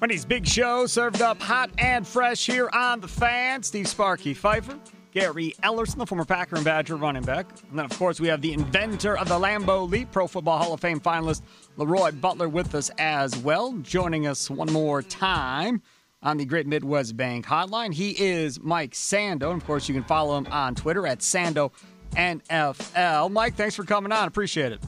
Wendy's Big Show served up hot and fresh here on The Fan. Steve Sparky Fifer, Gary Ellerson, the former Packer and Badger running back. And then, of course, we have the inventor of the Lambeau Leap, Pro Football Hall of Fame finalist Leroy Butler with us as well. Joining us one more time on the Great Midwest Bank Hotline. He is Mike Sando. And, of course, you can follow him on Twitter at Sando NFL. Mike, thanks for coming on. Appreciate it.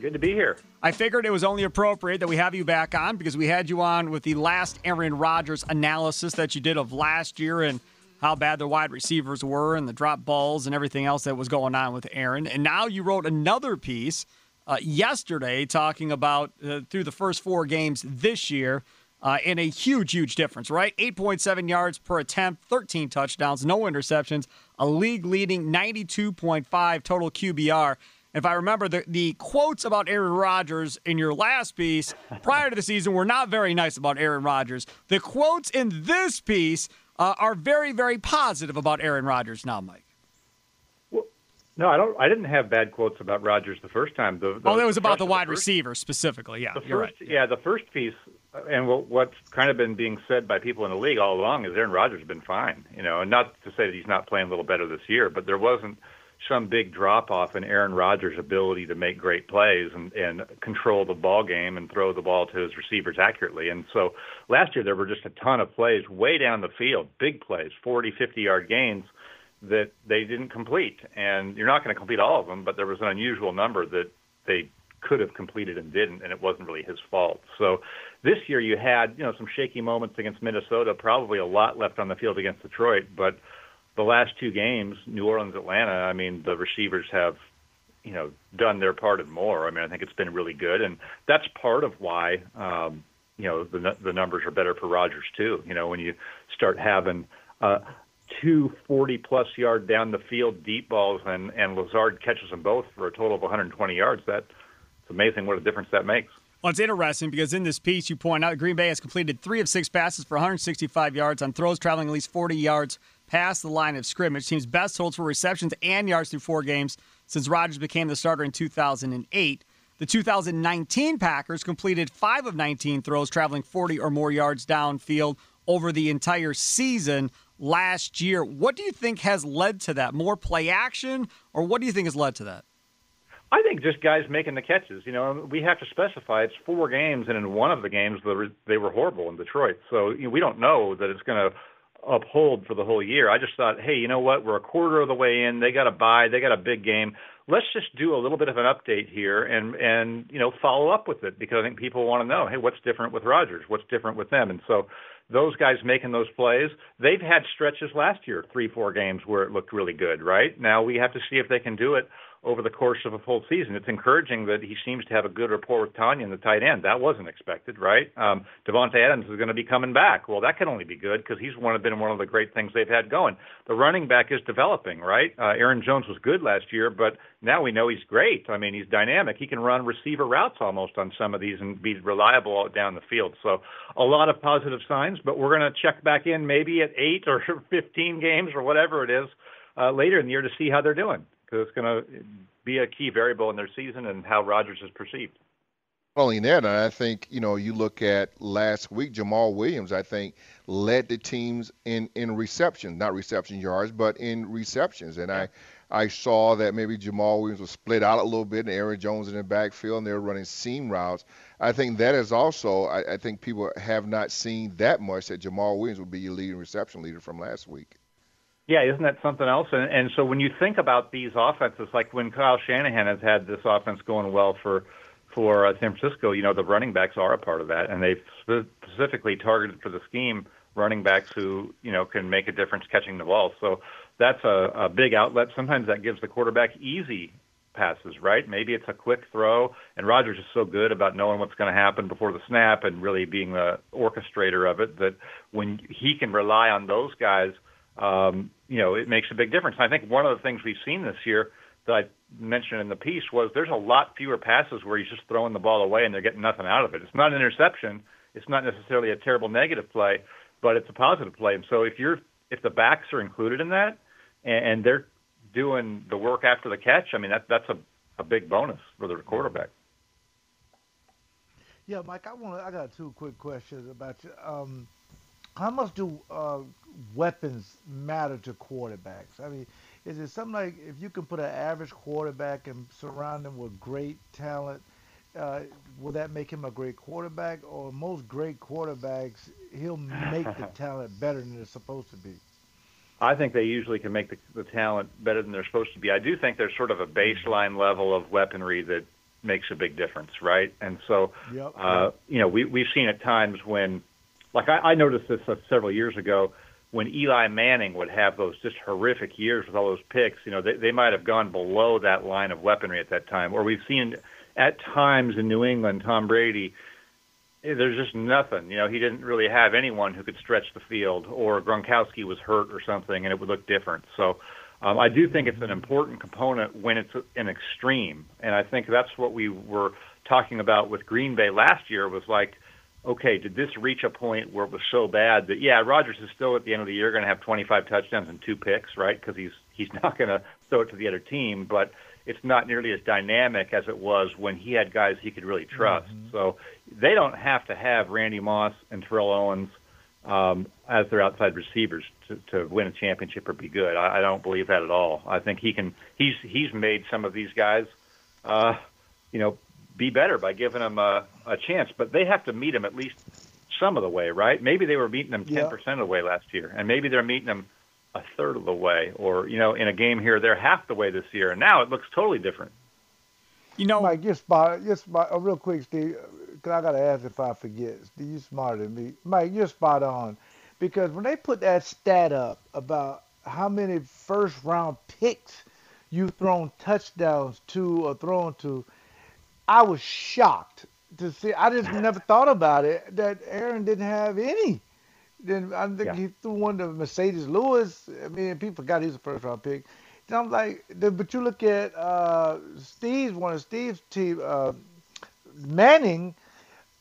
Good to be here. I figured it was only appropriate that we have you back on because we had you on with the last Aaron Rodgers analysis that you did of last year and how bad the wide receivers were and the drop balls and everything else that was going on with Aaron. And now you wrote another piece uh, yesterday talking about uh, through the first four games this year uh, in a huge, huge difference, right? 8.7 yards per attempt, 13 touchdowns, no interceptions, a league leading 92.5 total QBR. If I remember, the, the quotes about Aaron Rodgers in your last piece prior to the season were not very nice about Aaron Rodgers. The quotes in this piece uh, are very, very positive about Aaron Rodgers now, Mike. Well, no, I don't. I didn't have bad quotes about Rodgers the first time. The, the, oh, it was about the wide first, receiver specifically. Yeah, you're first, right. Yeah, the first piece, and what's kind of been being said by people in the league all along is Aaron Rodgers has been fine. You know, and not to say that he's not playing a little better this year, but there wasn't – some big drop off in Aaron Rodgers' ability to make great plays and, and control the ball game and throw the ball to his receivers accurately. And so last year there were just a ton of plays way down the field, big plays, 40, 50 yard gains that they didn't complete. And you're not going to complete all of them, but there was an unusual number that they could have completed and didn't, and it wasn't really his fault. So this year you had, you know, some shaky moments against Minnesota, probably a lot left on the field against Detroit, but the last two games, New Orleans, Atlanta, I mean, the receivers have, you know, done their part and more. I mean, I think it's been really good, and that's part of why, um, you know, the the numbers are better for Rodgers too. You know, when you start having uh, two 40 plus yard down the field deep balls, and and Lazard catches them both for a total of 120 yards. That it's amazing what a difference that makes. Well, it's interesting because in this piece you point out Green Bay has completed three of six passes for 165 yards on throws traveling at least 40 yards past the line of scrimmage. Team's best totals for receptions and yards through four games since Rodgers became the starter in 2008. The 2019 Packers completed five of 19 throws, traveling 40 or more yards downfield over the entire season last year. What do you think has led to that? More play action, or what do you think has led to that? I think just guys making the catches. You know, we have to specify it's four games, and in one of the games they were horrible in Detroit. So you know, we don't know that it's going to uphold for the whole year. I just thought, hey, you know what? We're a quarter of the way in. They got a bye. They got a big game. Let's just do a little bit of an update here and and you know follow up with it because I think people want to know, hey, what's different with Rodgers? What's different with them? And so those guys making those plays, they've had stretches last year, three, four games where it looked really good. Right now, we have to see if they can do it over the course of a full season. It's encouraging that he seems to have a good rapport with Tanya Tonyan, the tight end. That wasn't expected, right? Um, Davante Adams is going to be coming back. Well, that can only be good because he's one, been one of the great things they've had going. The running back is developing, right? Uh, Aaron Jones was good last year, but now we know he's great. I mean, he's dynamic. He can run receiver routes almost on some of these and be reliable down the field. So a lot of positive signs, but we're going to check back in maybe at eight or 15 games or whatever it is uh, later in the year to see how they're doing because it's going to be a key variable in their season and how Rodgers is perceived. Not only that, I think you know you look at last week, Jamaal Williams, I think led the teams in in receptions, not reception yards, but in receptions, and I. I saw that maybe Jamaal Williams was split out a little bit, and Aaron Jones in the backfield, and they were running seam routes. I think that is also, I, I think people have not seen that much that Jamaal Williams would be your leading reception leader from last week. Yeah, isn't that something else? And, and so when you think about these offenses, like when Kyle Shanahan has had this offense going well for for uh, San Francisco, you know the running backs are a part of that, and they've specifically targeted for the scheme running backs who you know can make a difference catching the ball. So that's a, a big outlet. Sometimes that gives the quarterback easy passes, right? Maybe it's a quick throw, and Rodgers is so good about knowing what's going to happen before the snap and really being the orchestrator of it that when he can rely on those guys um, you know, it makes a big difference. And I think one of the things we've seen this year that I mentioned in the piece was there's a lot fewer passes where he's just throwing the ball away and they're getting nothing out of it. It's not an interception. It's not necessarily a terrible negative play, but it's a positive play. And so if you're if the backs are included in that and, and they're doing the work after the catch, I mean that that's a a big bonus for the quarterback. Yeah, Mike, I want I got two quick questions about you. Um, how much do uh, weapons matter to quarterbacks? I mean, is it something like if you can put an average quarterback and surround him with great talent, uh, will that make him a great quarterback? Or most great quarterbacks, he'll make the talent better than it's supposed to be. I think they usually can make the, the talent better than they're supposed to be. I do think there's sort of a baseline level of weaponry that makes a big difference, right? And so, yep. uh, you know, we we've seen at times when like I, I noticed this uh, several years ago when Eli Manning would have those just horrific years with all those picks. You know, they, they might have gone below that line of weaponry at that time. Or we've seen at times in New England, Tom Brady. Eh, there's just nothing. You know, he didn't really have anyone who could stretch the field, or Gronkowski was hurt or something, and it would look different. So, um, I do think it's an important component when it's an extreme, and I think that's what we were talking about with Green Bay last year. Was like okay, did this reach a point where it was so bad that yeah, Rodgers is still at the end of the year going to have 25 touchdowns and two picks, right? Because he's he's not going to throw it to the other team, but it's not nearly as dynamic as it was when he had guys he could really trust. Mm-hmm. So they don't have to have Randy Moss and Terrell Owens um, as their outside receivers to, to win a championship or be good. I, I don't believe that at all. I think he can. He's he's made some of these guys, uh, you know, be better by giving them a, a chance. But they have to meet them at least some of the way, right? Maybe they were meeting them 10% yeah. of the way last year, and maybe they're meeting them a third of the way, or, you know, in a game here, they're half the way this year. And now it looks totally different. You know, Mike, you're spot, you're spot, oh, real quick, Steve, because I got to ask if I forget. Steve, you smarter than me. Mike, you're spot on. Because when they put that stat up about how many first round picks you've thrown touchdowns to or thrown to, I was shocked to see. I just never thought about it that Aaron didn't have any. Then I think yeah. he threw one to Marcedes Lewis. I mean, people forgot he's a first round pick. And I'm like, but you look at uh, Steve's one of Steve's team, uh, Manning.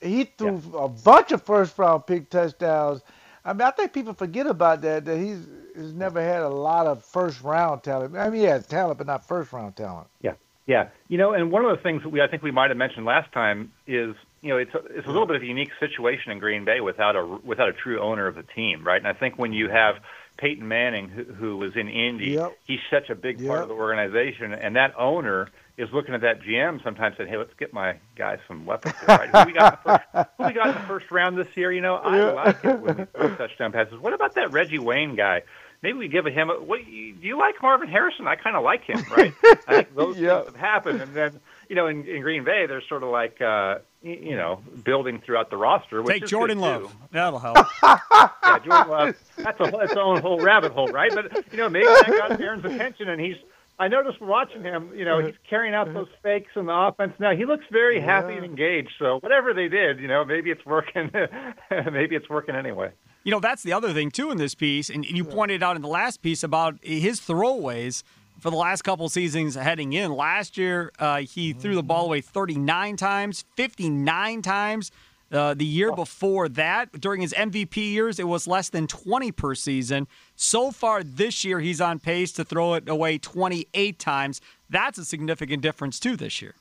He threw yeah. a bunch of first round pick touchdowns. I mean, I think people forget about that. That he's he's never had a lot of first round talent. I mean, he has talent, but not first round talent. Yeah. Yeah, you know, and one of the things that we I think we might have mentioned last time is you know it's a, it's a little bit of a unique situation in Green Bay without a without a true owner of the team, right? And I think when you have Peyton Manning, who, who was in Indy, yep. he's such a big yep. part of the organization, and that owner is looking at that GM sometimes saying, "Hey, let's get my guys some weapons." Here, right? who we got the first, who we got in the first round this year? You know, I yeah. like it when we throw touchdown passes. What about that Reggie Wayne guy? Maybe we give him. A, what do you like Marvin Harrison? I kind of like him, right? I think those yep. things have happened, and then you know, in, in Green Bay, they're sort of like uh, you know building throughout the roster. Which Take Jordan Love. Too. That'll help. yeah, Jordan Love. That's a that's own whole rabbit hole, right? But you know, maybe that got Aaron's attention, and he's I noticed watching him, you know, he's carrying out those fakes in the offense now. He looks very happy and engaged. So whatever they did, you know, maybe it's working. maybe it's working anyway. You know, that's the other thing too in this piece, and you pointed out in the last piece about his throwaways for the last couple seasons heading in. Last year, uh, he threw the ball away 39 times, 59 times. Uh, the year before that, during his MVP years, it was less than 20 per season. So far this year, he's on pace to throw it away 28 times. That's a significant difference, too, this year.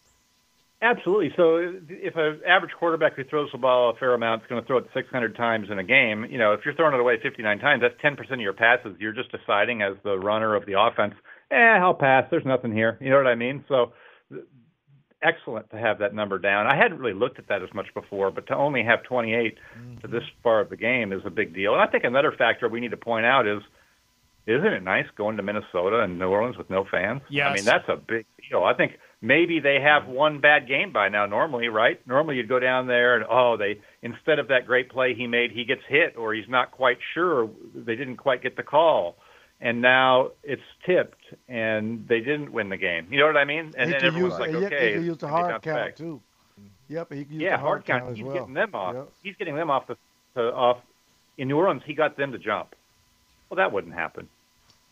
Absolutely. So if an average quarterback who throws the ball a fair amount is going to throw it 600 times in a game, you know, if you're throwing it away 59 times, that's 10% of your passes. You're just deciding as the runner of the offense, eh, I'll pass. There's nothing here. You know what I mean? So excellent to have that number down. I hadn't really looked at that as much before, but to only have 28 mm-hmm. to this far of the game is a big deal. And I think another factor we need to point out is isn't it nice going to Minnesota and New Orleans with no fans? Yes. I mean, that's a big deal. I think maybe they have one bad game by now normally, right? Normally you'd go down there and oh, they instead of that great play he made, he gets hit or he's not quite sure they didn't quite get the call and now it's tipped, and they didn't win the game. You know what I mean? And then everyone's use, like, okay, he can use the hard count too. Yep, he can use yeah, the hard, count. count He's well. getting them off. Yep. He's getting them off the to, off. In New Orleans, he got them to jump. Well, that wouldn't happen.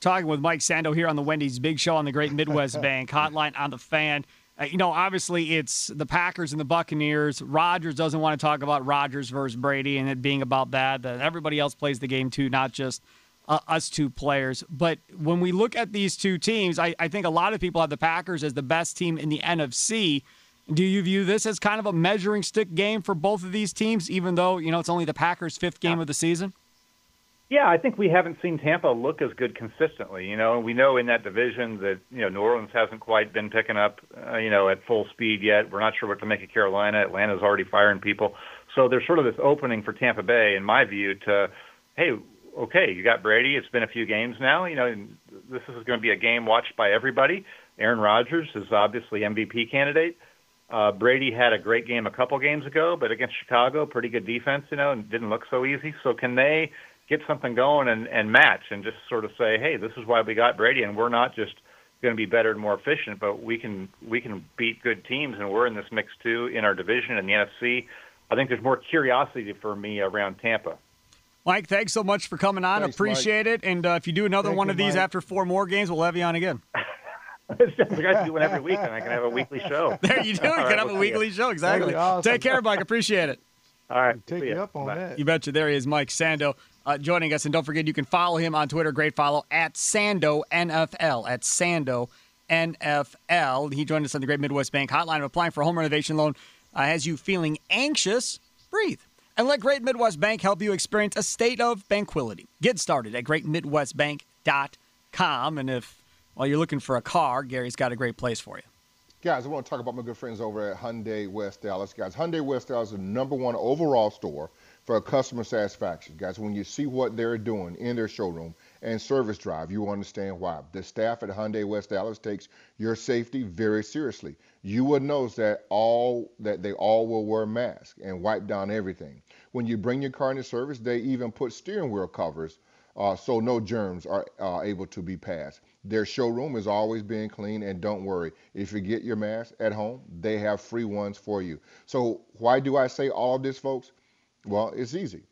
Talking with Mike Sando here on the Wendy's Big Show on the Great Midwest Bank Hotline on the Fan. Uh, you know, obviously it's the Packers and the Buccaneers. Rodgers doesn't want to talk about Rodgers versus Brady and it being about that. That everybody else plays the game too, not just uh, us two players. But when we look at these two teams, I, I think a lot of people have the Packers as the best team in the NFC. Do you view this as kind of a measuring stick game for both of these teams, even though you know it's only the Packers' fifth game of the season? Yeah, I think we haven't seen Tampa look as good consistently. You know, we know in that division that you know New Orleans hasn't quite been picking up, uh, you know, at full speed yet. We're not sure what to make of Carolina. Atlanta's already firing people, so there's sort of this opening for Tampa Bay, in my view, to hey, okay, you got Brady. It's been a few games now. You know, this is going to be a game watched by everybody. Aaron Rodgers is obviously MVP candidate. Uh, Brady had a great game a couple games ago, but against Chicago, pretty good defense, you know, and didn't look so easy. So can they get something going and, and match and just sort of say, hey, this is why we got Brady, and we're not just going to be better and more efficient, but we can we can beat good teams, and we're in this mix too in our division and the NFC. I think there's more curiosity for me around Tampa. Mike, thanks so much for coming on. Thanks, Appreciate Mike. it. And uh, if you do another Thank one you, of these Mike. after four more games, we'll have you on again. it's got to do one every week, and I can have a weekly show. There you do. You All can right, have we'll a weekly you. show. Exactly. Awesome. Take care, Mike. Appreciate it. All right, Take see you up on Bye. that. You betcha. There he is, Mike Sando, uh, joining us. And don't forget, you can follow him on Twitter. Great follow at Sando NFL. At Sando NFL. He joined us on the Great Midwest Bank Hotline. Applying for a home renovation loan uh, has you feeling anxious? Breathe. And let Great Midwest Bank help you experience a state of tranquility. Get started at greatmidwestbank.com. And if, while you're looking for a car, Gary's got a great place for you. Guys, I want to talk about my good friends over at Hyundai West Allis. Guys, Hyundai West Allis is the number one overall store for customer satisfaction. Guys, when you see what they're doing in their showroom and service drive, you understand why. The staff at Hyundai West Allis takes your safety very seriously. You would notice that all that they all will wear masks and wipe down everything. When you bring your car into service, they even put steering wheel covers uh, so no germs are uh, able to be passed. Their showroom is always being clean, and don't worry, if you get your mask at home, they have free ones for you. So why do I say all of this, folks? Well, it's easy.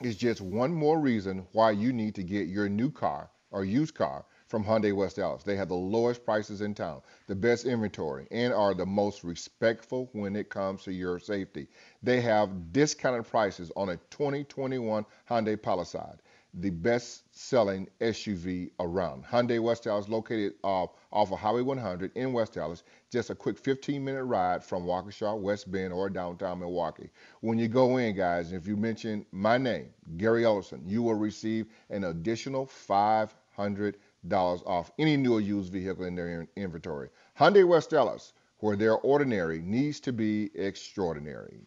It's just one more reason why you need to get your new car or used car from Hyundai West Allis. They have the lowest prices in town, the best inventory, and are the most respectful when it comes to your safety. They have discounted prices on a 2021 Hyundai Palisade, the best selling SUV around. Hyundai West Allis, located uh, off of Highway 100 in West Allis, just a quick 15 minute ride from Waukesha, West Bend, or downtown Milwaukee. When you go in, guys, if you mention my name, Gary Ellerson, you will receive an additional 500 dollars off any new or used vehicle in their in- inventory. Hyundai West Allis, where their ordinary needs to be extraordinary.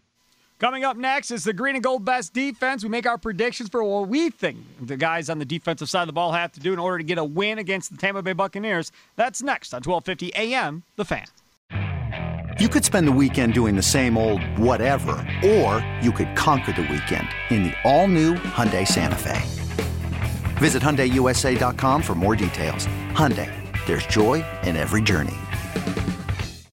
Coming up next is the green and gold best defense. We make our predictions for what we think the guys on the defensive side of the ball have to do in order to get a win against the Tampa Bay Buccaneers. That's next on 1250 AM, The Fan. You could spend the weekend doing the same old whatever, or you could conquer the weekend in the all-new Hyundai Santa Fe. Visit HyundaiUSA.com for more details. Hyundai, There's joy in every journey.